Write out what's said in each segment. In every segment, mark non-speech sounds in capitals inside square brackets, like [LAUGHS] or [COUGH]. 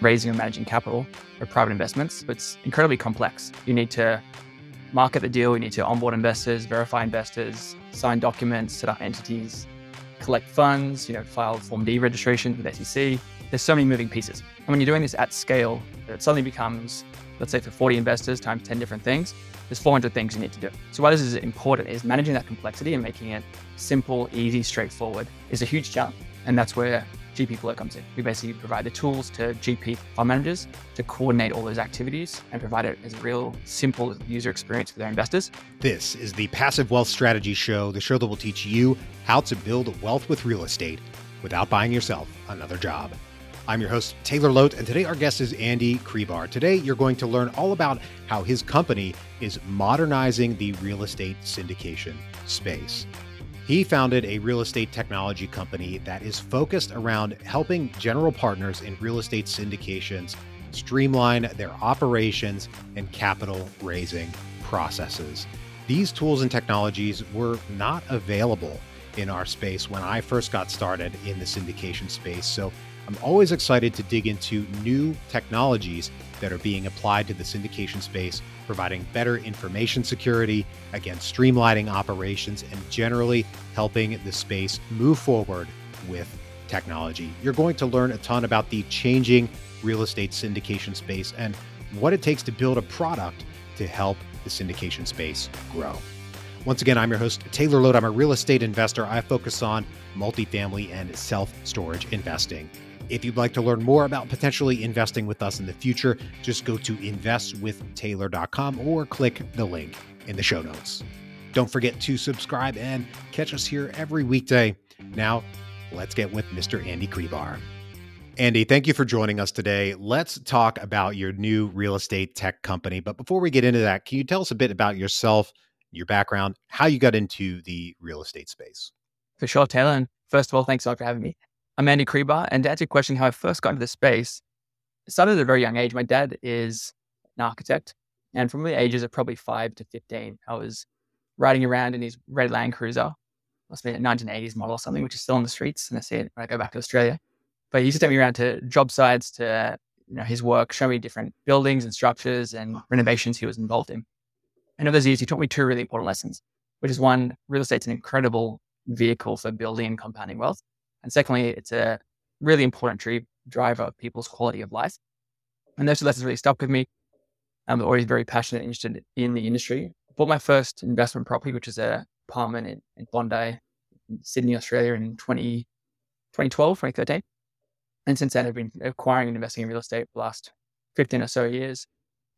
raising or managing capital for private investments. It's incredibly complex. You need to market the deal, you need to onboard investors, verify investors, sign documents, set up entities, collect funds, you know, file Form D registration with SEC. There's so many moving pieces. And when you're doing this at scale, it suddenly becomes, let's say for 40 investors times 10 different things, there's 400 things you need to do. So why this is important is managing that complexity and making it simple, easy, straightforward is a huge challenge. And that's where GP Flow comes in. We basically provide the tools to GP fund managers to coordinate all those activities and provide it as a real simple user experience for their investors. This is the Passive Wealth Strategy Show, the show that will teach you how to build wealth with real estate without buying yourself another job. I'm your host, Taylor Loht, and today our guest is Andy Crebar. Today, you're going to learn all about how his company is modernizing the real estate syndication space. He founded a real estate technology company that is focused around helping general partners in real estate syndications streamline their operations and capital raising processes. These tools and technologies were not available in our space when I first got started in the syndication space. So I'm always excited to dig into new technologies that are being applied to the syndication space, providing better information security, again, streamlining operations, and generally helping the space move forward with technology. You're going to learn a ton about the changing real estate syndication space and what it takes to build a product to help the syndication space grow. Once again, I'm your host, Taylor Loht. I'm a real estate investor. I focus on multifamily and self storage investing. If you'd like to learn more about potentially investing with us in the future, just go to investwithtaylor.com or click the link in the show notes. Don't forget to subscribe and catch us here every weekday. Now, let's get with Mr. Andy Crebar. Andy, thank you for joining us today. Let's talk about your new real estate tech company. But before we get into that, can you tell us a bit about yourself, your background, how you got into the real estate space? For sure, Taylor. And first of all, thanks a lot for having me. I'm Andy and to answer your question, how I first got into this space, it started at a very young age. My dad is an architect, and from the ages of probably five to 15, I was riding around in his red Land Cruiser, must be a 1980s model or something, which is still on the streets, and I see it when I go back to Australia. But he used to take me around to job sites, to you know his work, show me different buildings and structures and renovations he was involved in. And over those years, he taught me two really important lessons, which is one, real estate's an incredible vehicle for building and compounding wealth. And secondly, it's a really important driver of people's quality of life. And those two lessons really stuck with me. I'm always very passionate and interested in the industry. I bought my first investment property, which is a apartment in, in Bondi, in Sydney, Australia in 20, 2012, 2013. And since then, I've been acquiring and investing in real estate for the last 15 or so years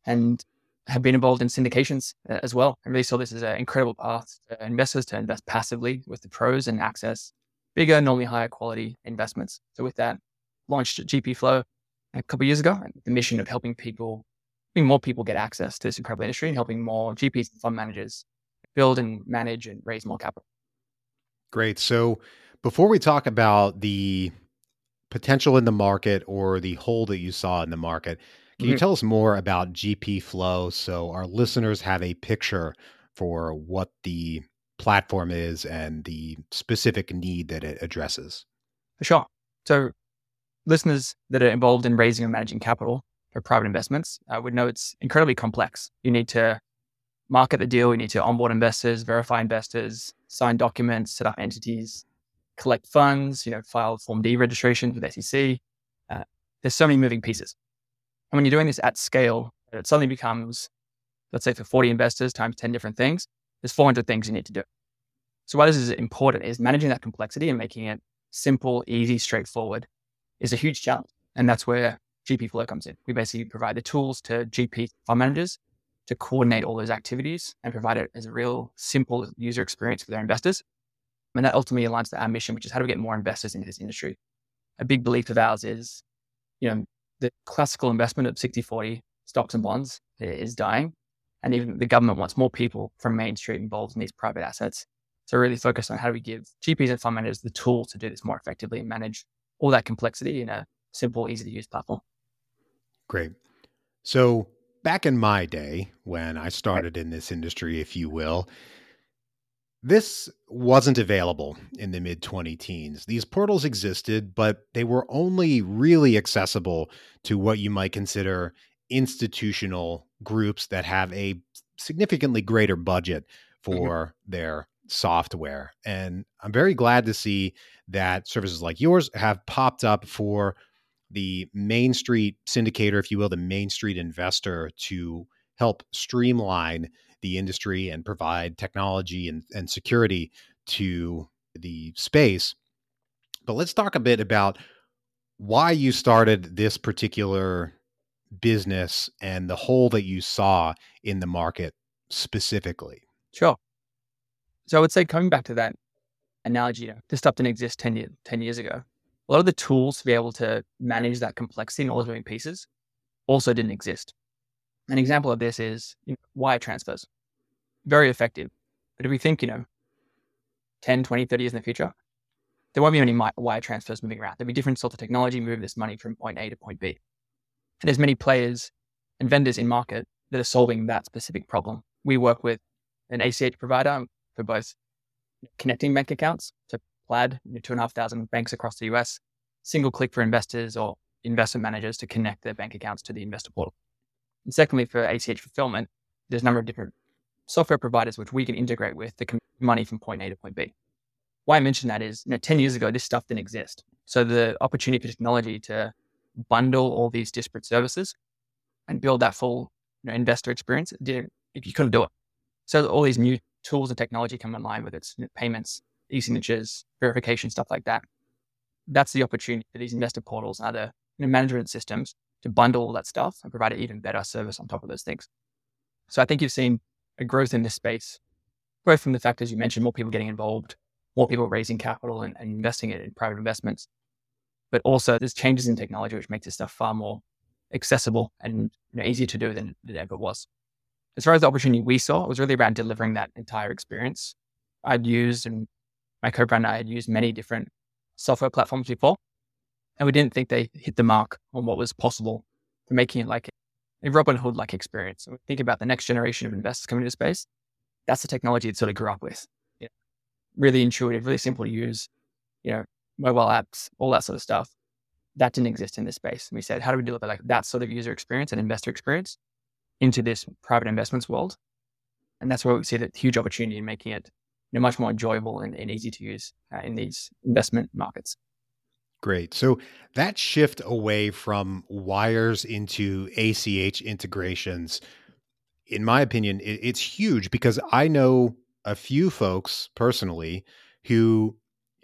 and have been involved in syndications uh, as well. I really saw this as an incredible path to investors to invest passively with the pros and access bigger, normally higher quality investments. So with that, launched GP Flow a couple years ago. The mission of helping people, helping more people get access to this incredible industry and helping more GPs and fund managers build and manage and raise more capital. Great. So before we talk about the potential in the market or the hole that you saw in the market, can mm-hmm. you tell us more about GP Flow so our listeners have a picture for what the platform is and the specific need that it addresses. Sure. So, listeners that are involved in raising and managing capital for private investments uh, would know it's incredibly complex. You need to market the deal, you need to onboard investors, verify investors, sign documents, set up entities, collect funds, you know, file Form D registration with SEC. Uh, there's so many moving pieces. And when you're doing this at scale, it suddenly becomes, let's say for 40 investors times 10 different things, there's 400 things you need to do. So why this is important is managing that complexity and making it simple, easy, straightforward is a huge challenge. And that's where GP Flow comes in. We basically provide the tools to GP fund managers to coordinate all those activities and provide it as a real simple user experience for their investors. And that ultimately aligns to our mission, which is how do we get more investors into this industry? A big belief of ours is, you know, the classical investment of 60 40 stocks and bonds is dying. And even the government wants more people from Main Street involved in these private assets. So really focus on how do we give GPs and fund managers the tool to do this more effectively and manage all that complexity in a simple, easy to use platform. Great. So back in my day when I started in this industry, if you will, This wasn't available in the mid 20 teens. These portals existed, but they were only really accessible to what you might consider institutional groups that have a significantly greater budget mm-hmm. for mm-hmm. their software. And I'm very glad to see that services like yours have popped up for the Main Street syndicator, if you will, the Main Street investor to help streamline the industry and provide technology and, and security to the space. But let's talk a bit about why you started this particular business and the hole that you saw in the market specifically. Sure. So I would say coming back to that analogy, you know, this stuff didn't exist 10, year, 10 years ago. A lot of the tools to be able to manage that complexity and all those moving pieces also didn't exist. An example of this is you know, wire transfers. Very effective. But if we think, you know, 10, 20, 30 years in the future, there won't be any wire transfers moving around. There'll be different sorts of technology moving this money from point A to point B. And there's many players and vendors in market that are solving that specific problem. We work with an ACH provider for both connecting bank accounts to Plaid, two and a half thousand banks across the US, single click for investors or investment managers to connect their bank accounts to the investor portal. And secondly, for ACH fulfillment, there's a number of different software providers which we can integrate with to move money from point A to point B. Why I mention that is, you know, 10 years ago, this stuff didn't exist. So the opportunity for technology to bundle all these disparate services and build that full you know, investor experience, you couldn't do it. So all these new tools and technology come online, with it's payments, e-signatures, verification, stuff like that. That's the opportunity for these investor portals and other you know, management systems to bundle all that stuff and provide an even better service on top of those things. So I think you've seen a growth in this space, both from the fact, as you mentioned, more people getting involved, more people raising capital and, and investing it in private investments, but also there's changes in technology which makes this stuff far more accessible and you know, easier to do than it ever was as far as the opportunity we saw, it was really around delivering that entire experience. I'd used, and my co-founder and I had used many different software platforms before, and we didn't think they hit the mark on what was possible for making it like a Robinhood like experience. So think about the next generation of investors coming into space. That's the technology it sort of grew up with. You know, really intuitive, really simple to use, you know, mobile apps, all that sort of stuff. That didn't exist in this space. And we said, how do we deliver like that sort of user experience and investor experience into this private investments world. And that's where we see the huge opportunity in making it you know, much more enjoyable and, and easy to use uh, in these investment markets. Great. So that shift away from wires into ACH integrations, in my opinion, it, it's huge because I know a few folks personally who,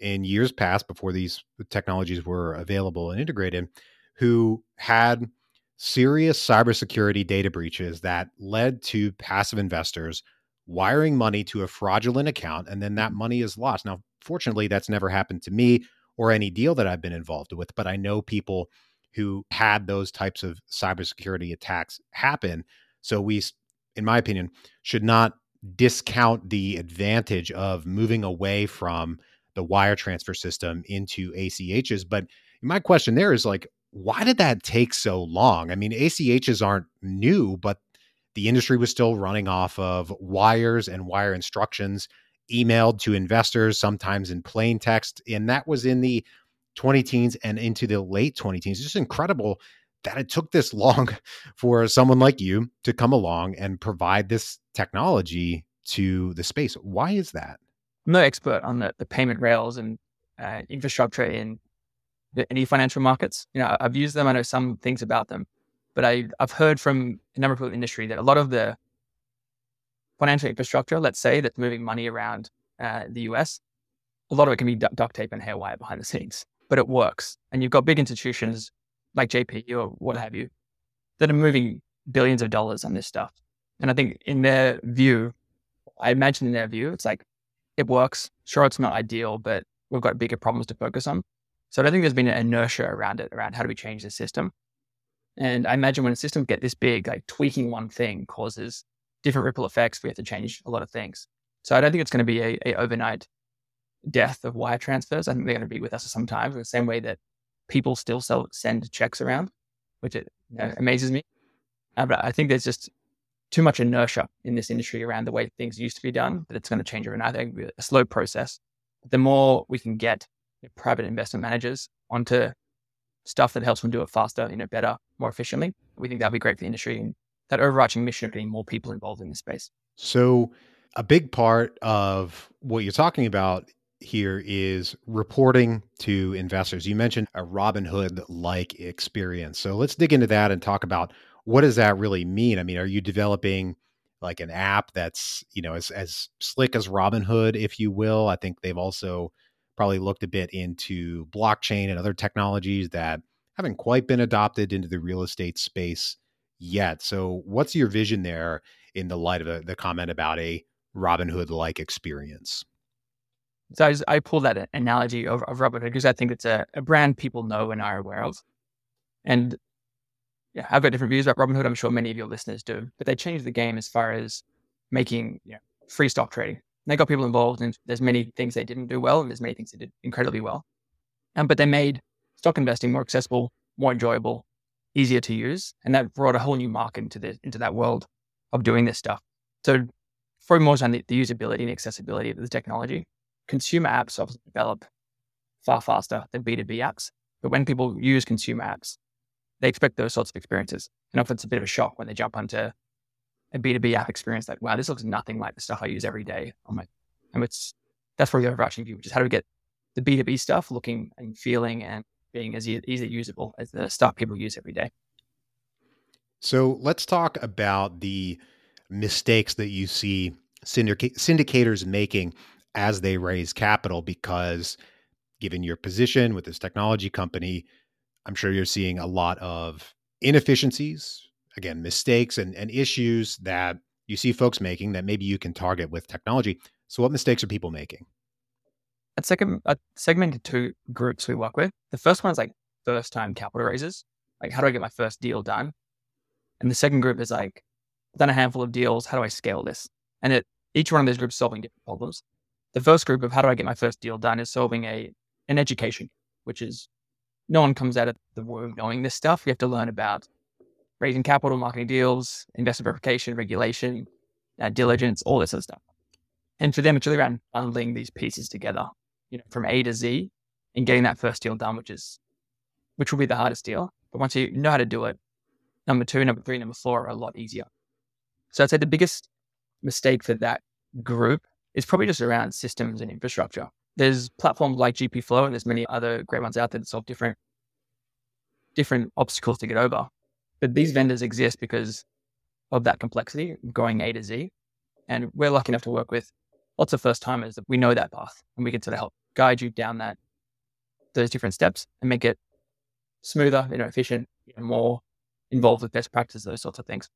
in years past, before these technologies were available and integrated, who had serious cybersecurity data breaches that led to passive investors wiring money to a fraudulent account and then that money is lost. Now, fortunately, that's never happened to me or any deal that I've been involved with, but I know people who had those types of cybersecurity attacks happen. So we, in my opinion, should not discount the advantage of moving away from the wire transfer system into ACHs. But my question there is like, why did that take so long? I mean, ACHs aren't new, but the industry was still running off of wires and wire instructions emailed to investors, sometimes in plain text. And that was in the 20 teens and into the late 20 teens. It's just incredible that it took this [LAUGHS] long for someone like you to come along and provide this technology to the space. Why is that? I'm no expert on the, the payment rails and uh, infrastructure in any financial markets. You know, I've used them. I know some things about them, but I, I've heard from a number of people in the industry that a lot of the financial infrastructure, let's say, that's moving money around uh, the US, a lot of it can be duct tape and hair wire behind the scenes, but it works. And you've got big institutions like JP or what have you that are moving billions of dollars on this stuff. And I think in their view, I imagine in their view, it's like it works. Sure, it's not ideal, but we've got bigger problems to focus on. So I don't think there's been an inertia around it, around how do we change the system. And I imagine when a system get this big, like tweaking one thing causes different ripple effects. We have to change a lot of things. So I don't think it's going to be a, a overnight death of wire transfers. I think they're going to be with us for some time, in the same way that people still sell, send checks around, which it you know, amazes me. Uh, but I think there's just too much inertia in this industry around the way things used to be done that it's going to change overnight. I think a slow process. The more we can get private investment managers onto stuff that helps them do it faster, you know, better, more efficiently, we think that'd be great for the industry and that overarching mission of getting more people involved in the space. So, a big part of what you're talking about here is reporting to investors. You mentioned a Robinhood like experience. So, let's dig into that and talk about what does that really mean? I mean, are you developing like an app that's, you know, as, as slick as Robinhood, if you will? I think they've also probably looked a bit into blockchain and other technologies that haven't quite been adopted into the real estate space yet. So, what's your vision there in the light of the, the comment about a Robinhood like experience? So, I, I pull that analogy of, of Robinhood because I think it's a, a brand people know and are aware of. And yeah, I've got different views about Robinhood. I'm sure many of your listeners do, but they changed the game as far as making you know, free stock trading. they got people involved, and there's many things they didn't do well, and there's many things they did incredibly well. Um, but they made stock investing more accessible, more enjoyable, easier to use, and that brought a whole new market into the into that world of doing this stuff. So, for more on the, the usability and accessibility of the technology, consumer apps develop far faster than B2B apps. But when people use consumer apps, they expect those sorts of experiences. And often it's a bit of a shock when they jump onto a B2B app experience like, wow, this looks nothing like the stuff I use every day on my and it's that's probably the overarching view, which is how do we get the B2B stuff looking and feeling and being as e- easy usable as the stuff people use every day. So let's talk about the mistakes that you see syndic- syndicators making as they raise capital, because given your position with this technology company, I'm sure you're seeing a lot of inefficiencies, again, mistakes and, and issues that you see folks making that maybe you can target with technology. So, what mistakes are people making? At second, uh, segmented two groups we work with. The first one is like first time capital raises. Like, how do I get my first deal done? And the second group is like, done a handful of deals. How do I scale this? And it, each one of those groups solving different problems. The first group of how do I get my first deal done is solving a an education, which is no one comes out of the womb knowing this stuff. We have to learn about raising capital, marketing deals, investor verification, regulation, uh, diligence, all this other stuff. And for them, it's really around bundling these pieces together, you know, from A to Z and getting that first deal done, which is, which will be the hardest deal. But once you know how to do it, number two, number three, number four are a lot easier. So I'd say the biggest mistake for that group is probably just around systems and infrastructure. There's platforms like GP Flow and there's many other great ones out there that solve different different obstacles to get over. But these vendors exist because of that complexity, going A to Z. And we're lucky enough to work with lots of first timers that we know that path and we can sort of help guide you down that those different steps and make it smoother, you know, efficient, and more involved with best practices, those sorts of things.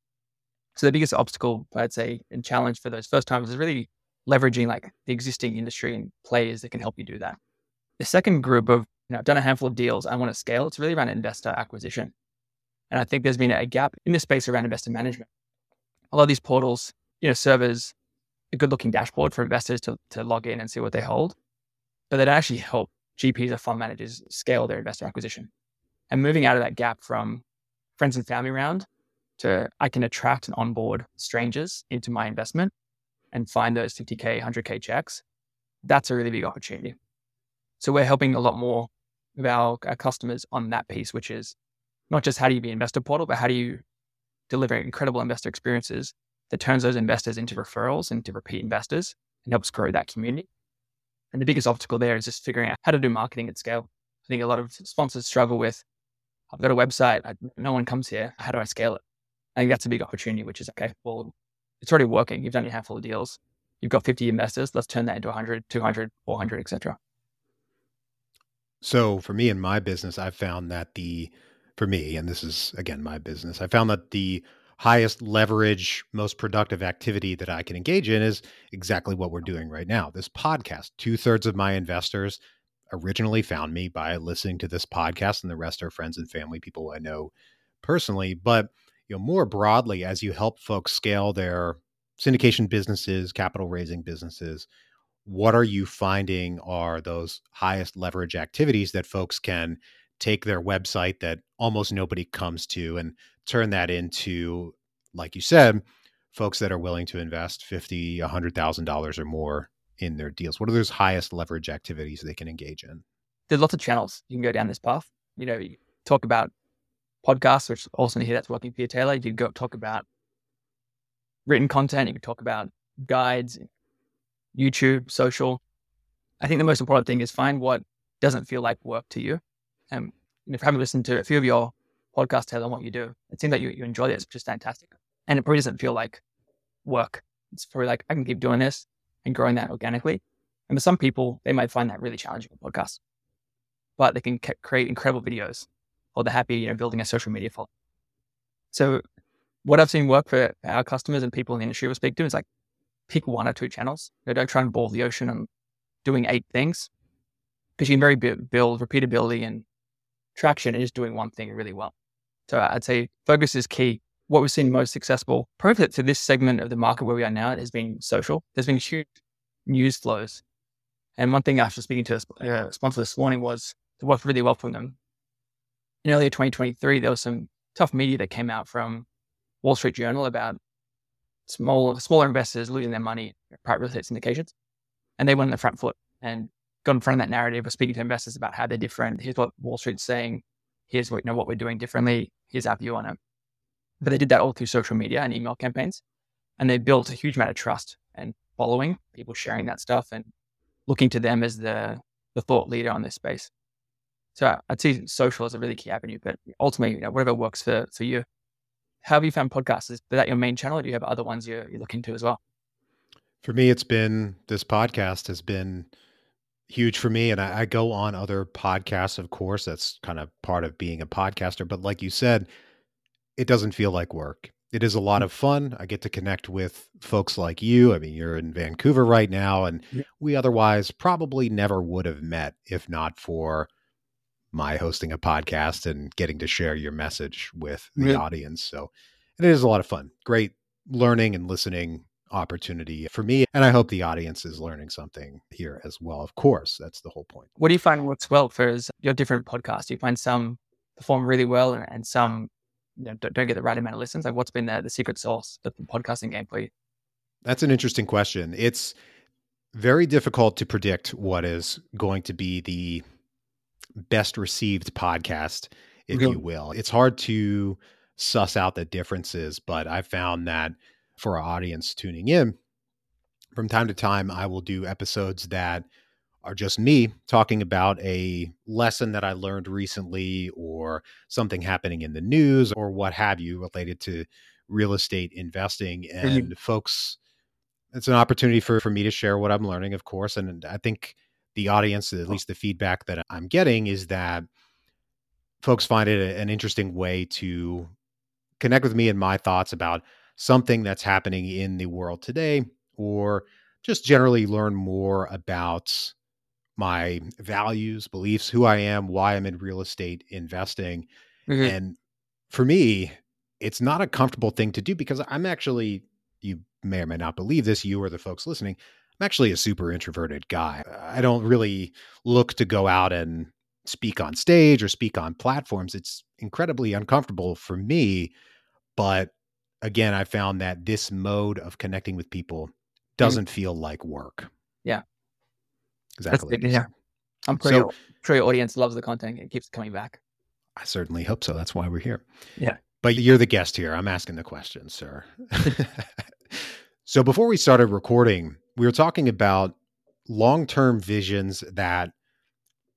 So the biggest obstacle, I'd say, and challenge for those first timers is really leveraging like the existing industry and players that can help you do that. The second group of, you know, I've done a handful of deals. I want to scale. It's really around investor acquisition. And I think there's been a gap in the space around investor management. A lot of these portals, you know, servers a good looking dashboard for investors to, to log in and see what they hold, but they don't actually help GPs or fund managers scale their investor acquisition. And moving out of that gap from friends and family round to I can attract and onboard strangers into my investment and find those 50K, 100K checks, that's a really big opportunity. So we're helping a lot more of our, our customers on that piece, which is not just how do you be investor portal, but how do you deliver incredible investor experiences that turns those investors into referrals, into repeat investors, and helps grow that community. And the biggest obstacle there is just figuring out how to do marketing at scale. I think a lot of sponsors struggle with, I've got a website, I, no one comes here. How do I scale it? I think that's a big opportunity, which is okay, well, it's already working. You've done your handful of deals. You've got 50 investors. Let's turn that into 100, 200, 400, etc. So for me in my business, I've found that the, for me, and this is again my business, I found that the highest leverage, most productive activity that I can engage in is exactly what we're doing right now. This podcast. Two thirds of my investors originally found me by listening to this podcast, and the rest are friends and family, people I know personally. But you know, more broadly, as you help folks scale their syndication businesses, capital raising businesses, what are you finding are those highest leverage activities that folks can take their website that almost nobody comes to and turn that into, like you said, folks that are willing to invest fifty, a hundred thousand dollars or more in their deals? What are those highest leverage activities they can engage in? There's lots of channels you can go down this path. You know, you talk about podcasts, which also here that's working for you, Taylor. You could go talk about written content. You could talk about guides, YouTube, social. I think the most important thing is find what doesn't feel like work to you. And if you haven't listened to a few of your podcasts, Taylor, on what you do, it seems like you, you enjoy this, which is fantastic. And it probably doesn't feel like work. It's probably like, I can keep doing this and growing that organically. And for some people, they might find that really challenging podcast, but they can create incredible videos or they're happy, you know, building a social media following. So what I've seen work for our customers and people in the industry we speak to is like pick one or two channels. You know, don't try and boil the ocean and doing eight things because you can very build repeatability and traction and just doing one thing really well. So I'd say focus is key. What we've seen most successful, probably to this segment of the market where we are now, has been social. There's been huge news flows. And one thing after speaking to a uh, sponsor this morning was it worked really well for them. In earlier 2023, there was some tough media that came out from Wall Street Journal about small, smaller investors losing their money in private real estate syndications. And they went on the front foot and got in front of that narrative of speaking to investors about how they're different. Here's what Wall Street's saying. Here's what, you know, what we're doing differently. Here's our view on it. But they did that all through social media and email campaigns. And they built a huge amount of trust and following, people sharing that stuff and looking to them as the, the thought leader on this space. So I'd see social as a really key avenue, but ultimately, you know, whatever works for, for you. How have you found podcasts? Is that your main channel or do you have other ones you're, you're looking to as well? For me, it's been this podcast has been huge for me. And I, I, go on other podcasts, of course. That's kind of part of being a podcaster. But like you said, it doesn't feel like work. It is a lot mm. of fun. I get to connect with folks like you. I mean, you're in Vancouver right now, and we otherwise probably never would have met if not for my hosting a podcast and getting to share your message with the yeah. audience. So it is a lot of fun. Great learning and listening opportunity for me. And I hope the audience is learning something here as well. Of course, that's the whole point. What do you find works well for your different podcasts? Do you find some perform really well and some you know, don't, don't, get the right amount of listens? Like what's been the, the secret sauce of the podcasting game for you? That's an interesting question. It's very difficult to predict what is going to be the best received podcast, if okay. you will. It's hard to suss out the differences, but I found that for our audience tuning in, from time to time, I will do episodes that are just me talking about a lesson that I learned recently or something happening in the news or what have you related to real estate investing. And mm-hmm. folks, it's an opportunity for, for me to share what I'm learning, of course. And I think the audience, at least the feedback that I'm getting, is that folks find it an interesting way to connect with me and my thoughts about something that's happening in the world today, or just generally learn more about my values, beliefs, who I am, why I'm in real estate investing. Mm-hmm. And for me, it's not a comfortable thing to do because I'm actually, you may or may not believe this, you or the folks listening, I'm actually a super introverted guy. I don't really look to go out and speak on stage or speak on platforms. It's incredibly uncomfortable for me, but again, I found that this mode of connecting with people doesn't feel like work. Yeah. Exactly. yeah. I'm pretty so, sure your audience loves the content. It keeps coming back. I certainly hope so. That's why we're here. Yeah. But you're the guest here. I'm asking the questions, sir. [LAUGHS] so before we started recording, we were talking about long-term visions that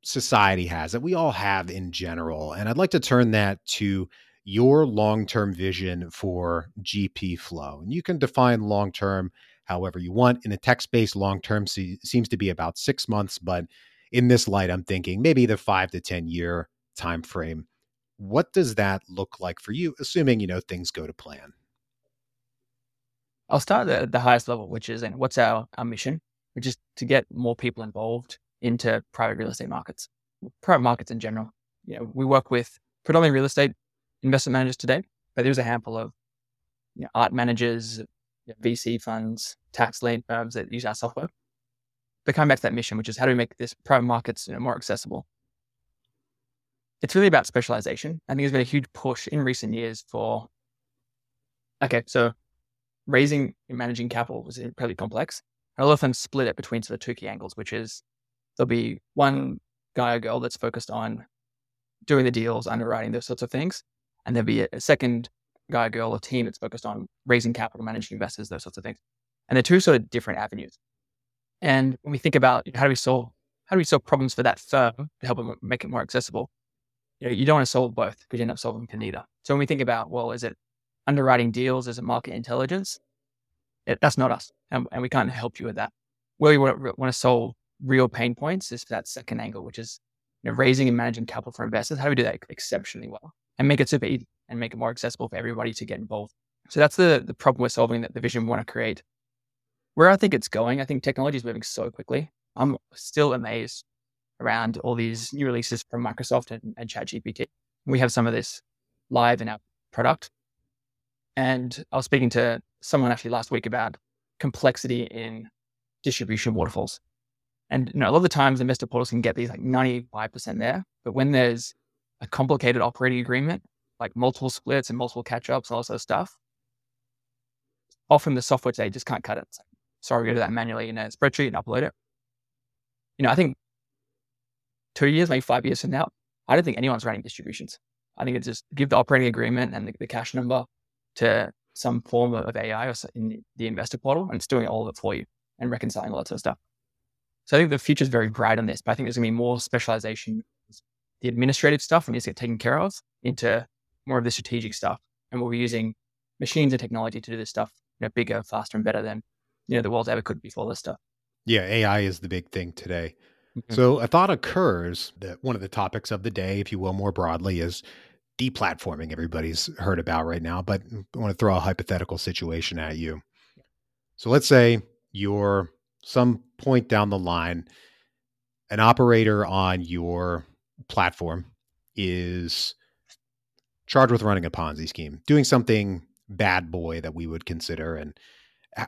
society has, that we all have in general. And I'd like to turn that to your long term vision for GP flow. And you can define long term however you want. In a text based long term se- seems to be about six months, but in this light, I'm thinking maybe the five to 10 year time frame. What does that look like for you, assuming you know things go to plan? I'll start at the highest level, which is and what's our, our mission, which is to get more people involved into private real estate markets, private markets in general. You know, we work with predominantly real estate investment managers today, but there's a handful of you know, art managers, VC funds, tax lien firms that use our software. But coming back to that mission, which is how do we make this private markets you know, more accessible? It's really about specialization. I think there's been a huge push in recent years for, okay, so raising and managing capital was incredibly complex. And a lot of them split it between sort of two key angles, which is there'll be one guy or girl that's focused on doing the deals, underwriting, those sorts of things. And there'll be a second guy, or girl, or team that's focused on raising capital, managing investors, those sorts of things. And they're two sort of different avenues. And when we think about how do we solve how do we solve problems for that firm to help them make it more accessible, you know, you don't want to solve both because you end up solving for neither. So when we think about, well, is it underwriting deals? Is it market intelligence? It, that's not us. And, and, we can't help you with that. Where we want, to solve real pain points is that second angle, which is you know, raising and managing capital for investors. How do we do that exceptionally well and make it super easy and make it more accessible for everybody to get involved? So that's the, the problem we're solving, that the vision we want to create. Where I think it's going, I think technology is moving so quickly. I'm still amazed around all these new releases from Microsoft and, and ChatGPT. We have some of this live in our product. And I was speaking to someone actually last week about complexity in distribution waterfalls. And you know, a lot of the times investor portals can get these like 95% there. But when there's a complicated operating agreement, like multiple splits and multiple catch ups all this other stuff, often the software today just can't cut it. Sorry, we go do that manually in a spreadsheet and upload it. You know, I think two years, maybe five years from now, I don't think anyone's writing distributions. I think it's just give the operating agreement and the, the cash number to some form of AI or in the investor portal, and it's doing all of it for you and reconciling all that sort of stuff. So I think the future is very bright on this, but I think there's going to be more specialization. The administrative stuff needs to get taken care of into more of the strategic stuff. And we'll be using machines and technology to do this stuff you know, bigger, faster, and better than you know the world ever could before this stuff. Yeah, AI is the big thing today. Mm-hmm. So a thought occurs that one of the topics of the day, if you will, more broadly, is deplatforming. Everybody's heard about right now, but I want to throw a hypothetical situation at you. So let's say you're some point down the line, an operator on your platform is charged with running a Ponzi scheme, doing something bad boy that we would consider. And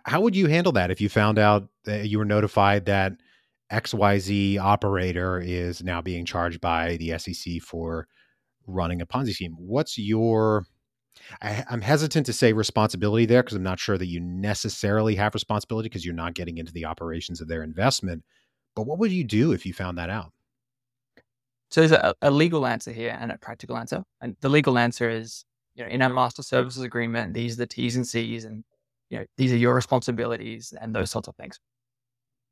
how would you handle that if you found out that you were notified that XYZ operator is now being charged by the SEC for running a Ponzi scheme? What's your I, am hesitant to say responsibility there because I'm not sure that you necessarily have responsibility because you're not getting into the operations of their investment. But what would you do if you found that out? So there's a, a legal answer here and a practical answer. And the legal answer is, you know, in our master services agreement, these are the T's and C's, and you know, these are your responsibilities and those sorts of things,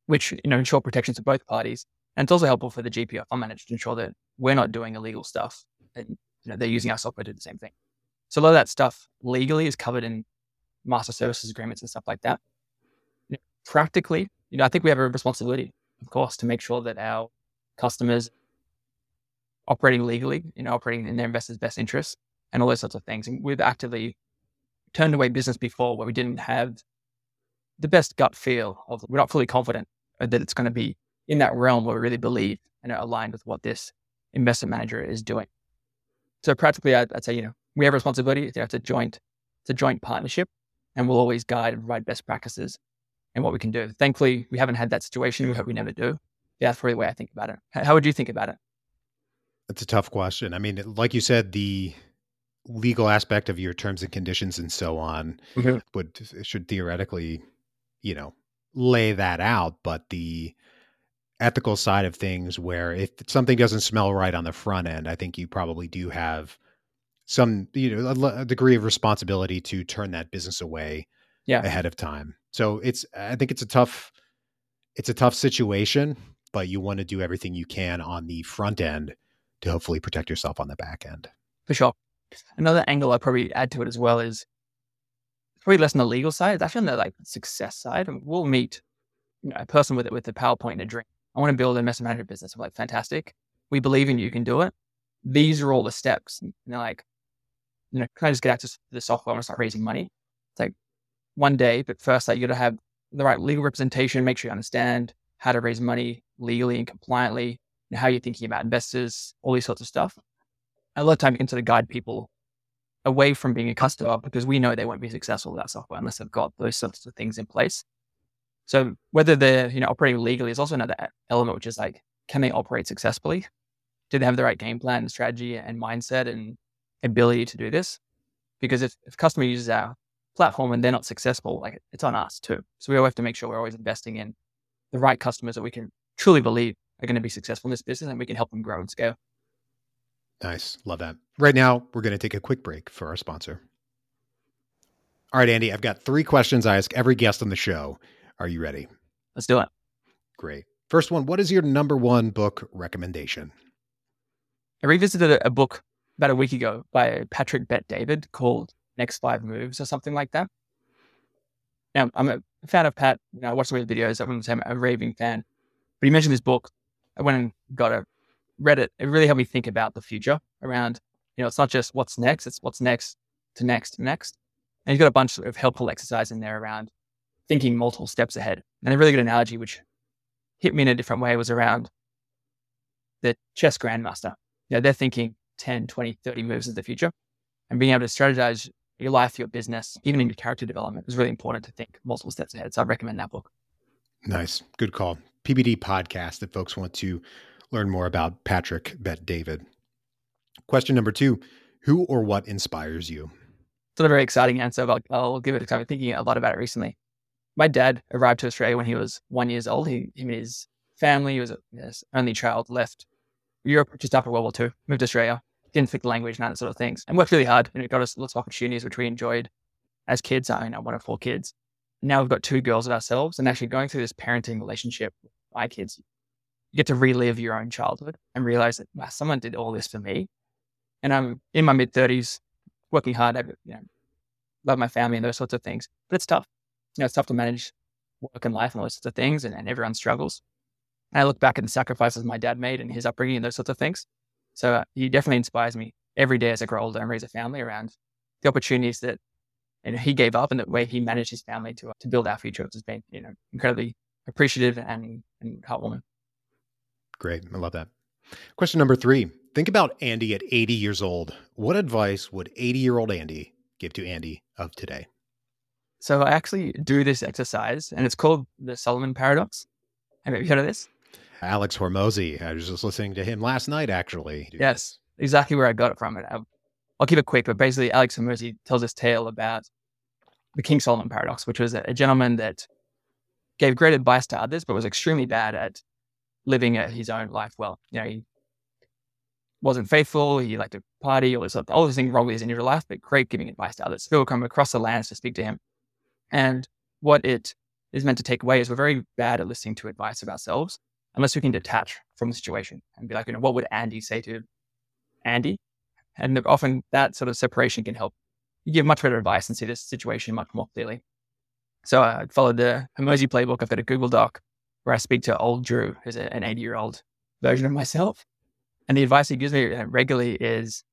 which you know ensure protections for both parties. And it's also helpful for the GPO fund manager to ensure that we're not doing illegal stuff and you know they're using our software to do the same thing. So a lot of that stuff legally is covered in master services agreements and stuff like that. You know, practically, you know, I think we have a responsibility, of course, to make sure that our customers operating legally, you know, operating in their investors' best interests and all those sorts of things. And we've actively turned away business before where we didn't have the best gut feel of we're not fully confident that it's going to be in that realm where we really believe and are aligned with what this investment manager is doing. So practically, I'd, I'd say, you know, we have a responsibility. It's a joint, it's a joint partnership, and we'll always guide and provide best practices and what we can do. Thankfully, we haven't had that situation. We hope we never do. Yeah, that's probably the way I think about it. How would you think about it? That's a tough question. I mean, like you said, the legal aspect of your terms and conditions and so on mm-hmm. would should theoretically, you know, lay that out. But the ethical side of things, where if something doesn't smell right on the front end, I think you probably do have some you know a, a degree of responsibility to turn that business away yeah. ahead of time. So it's I think it's a tough it's a tough situation, but you want to do everything you can on the front end to hopefully protect yourself on the back end. For sure. Another angle I'd probably add to it as well is probably less on the legal side. It's actually on the like success side. We'll meet you know, a person with it with a PowerPoint and a dream. I want to build an investment management business. I'm like, fantastic. We believe in you. You can do it. These are all the steps. And they're like, you know, can I just get access to the software and start raising money? It's like one day, but first, like, you got to have the right legal representation, make sure you understand how to raise money legally and compliantly, how you're thinking about investors, all these sorts of stuff. A lot of time you can sort of guide people away from being a customer because we know they won't be successful with that software unless they've got those sorts of things in place. So whether they're you know operating legally is also another element, which is like, can they operate successfully? Do they have the right game plan and strategy and mindset and ability to do this. Because if, if customer uses our platform and they're not successful, like it's on us too. So we always have to make sure we're always investing in the right customers that we can truly believe are going to be successful in this business and we can help them grow and scale. Nice. Love that. Right now, we're going to take a quick break for our sponsor. All right, Andy, I've got three questions I ask every guest on the show. Are you ready? Let's do it. Great. First one What is your number one book recommendation? I revisited a, a book about a week ago by Patrick Bet David called Next Five Moves or something like that. Now, I'm a fan of Pat. You know, I watched some of his videos. I wouldn't say I'm a raving fan, but he mentioned this book. I went and got it, read it. It really helped me think about the future around, you know, it's not just what's next, it's what's next to next to next. And he's got a bunch of helpful exercise in there around thinking multiple steps ahead. And a really good analogy, which hit me in a different way, was around the chess grandmaster. You know, they're thinking 10, 20, 30 moves in the future and being able to strategize your life, your business, even in your character development is really important to think multiple steps ahead. So I recommend that book. Nice. Good call. PBD podcast if folks want to learn more about Patrick Bet David. Question number two Who or what inspires you? It's not a very exciting answer, but I'll give it a time. I'm thinking a lot about it recently. My dad arrived to Australia when he was one years old. He, him and his family, he was his only child, left Europe just after World War II, moved to Australia, didn't speak the language and that sort of things, and worked really hard. And it got us lots of opportunities, which we enjoyed as kids. I know one of four kids. Now we've got two girls of ourselves, and actually going through this parenting relationship with my kids, you get to relive your own childhood and realize that wow, someone did all this for me. And I'm in my mid 30s, working hard, I you know, love my family and those sorts of things. But it's tough. You know, it's tough to manage work and life and all those sorts of things, and, and everyone struggles. And I look back at the sacrifices my dad made and his upbringing and those sorts of things. So uh, he definitely inspires me every day as I grow older and raise a family around the opportunities that you know, he gave up and the way he managed his family to, uh, to build our future, which has been, you know, incredibly appreciative and, and heartwarming. Great. I love that. Question number three. Think about Andy at 80 years old. What advice would 80 year old Andy give to Andy of today? So I actually do this exercise and it's called the Solomon Paradox. Have you heard of this? Alex Hormozi. I was just listening to him last night, actually. Yes, exactly where I got it from. It. I'll keep it quick, but basically, Alex Hormozi tells this tale about the King Solomon paradox, which was a gentleman that gave great advice to others, but was extremely bad at living his own life well. You know, he wasn't faithful. He liked to party, all this, all these things wrong with his individual life, but great giving advice to others. People come across the lands to speak to him. And what it is meant to take away is we're very bad at listening to advice of ourselves unless we can detach from the situation and be like, you know, what would Andy say to Andy? And often that sort of separation can help you give much better advice and see this situation much more clearly. So I followed the Hormozi playbook. I've got a Google Doc where I speak to old Drew, who's an 80 year old version of myself. And the advice he gives me uh, regularly is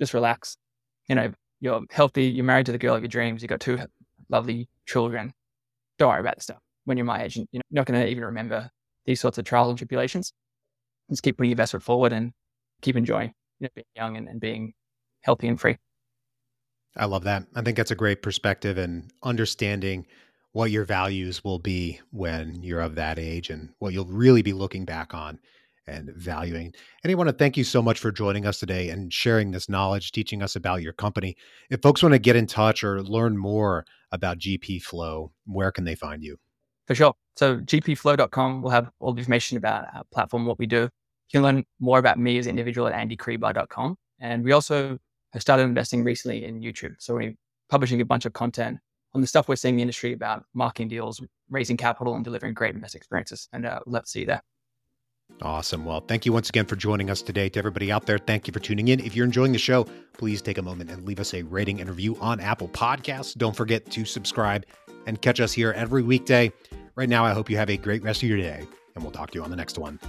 just relax. You know, you're healthy, you're married to the girl of your dreams, you've got two lovely children. Don't worry about the stuff when you're my age. You're not going to even remember these sorts of trials and tribulations. Just keep putting your best foot forward and keep enjoying you know, being young and, and being healthy and free. I love that. I think that's a great perspective and understanding what your values will be when you're of that age and what you'll really be looking back on and valuing. And I want to thank you so much for joining us today and sharing this knowledge, teaching us about your company. If folks want to get in touch or learn more about GP Flow, where can they find you? For sure. So gpflow.com will have all the information about our platform, what we do. You can learn more about me as an individual at andycrebar.com. And we also have started investing recently in YouTube. So we're publishing a bunch of content on the stuff we're seeing in the industry about marketing deals, raising capital, and delivering great investor experiences. And uh, love to see you there. Awesome. Well, thank you once again for joining us today. To everybody out there, thank you for tuning in. If you're enjoying the show, please take a moment and leave us a rating and review on Apple Podcasts. Don't forget to subscribe and catch us here every weekday. Right now, I hope you have a great rest of your day, and we'll talk to you on the next one.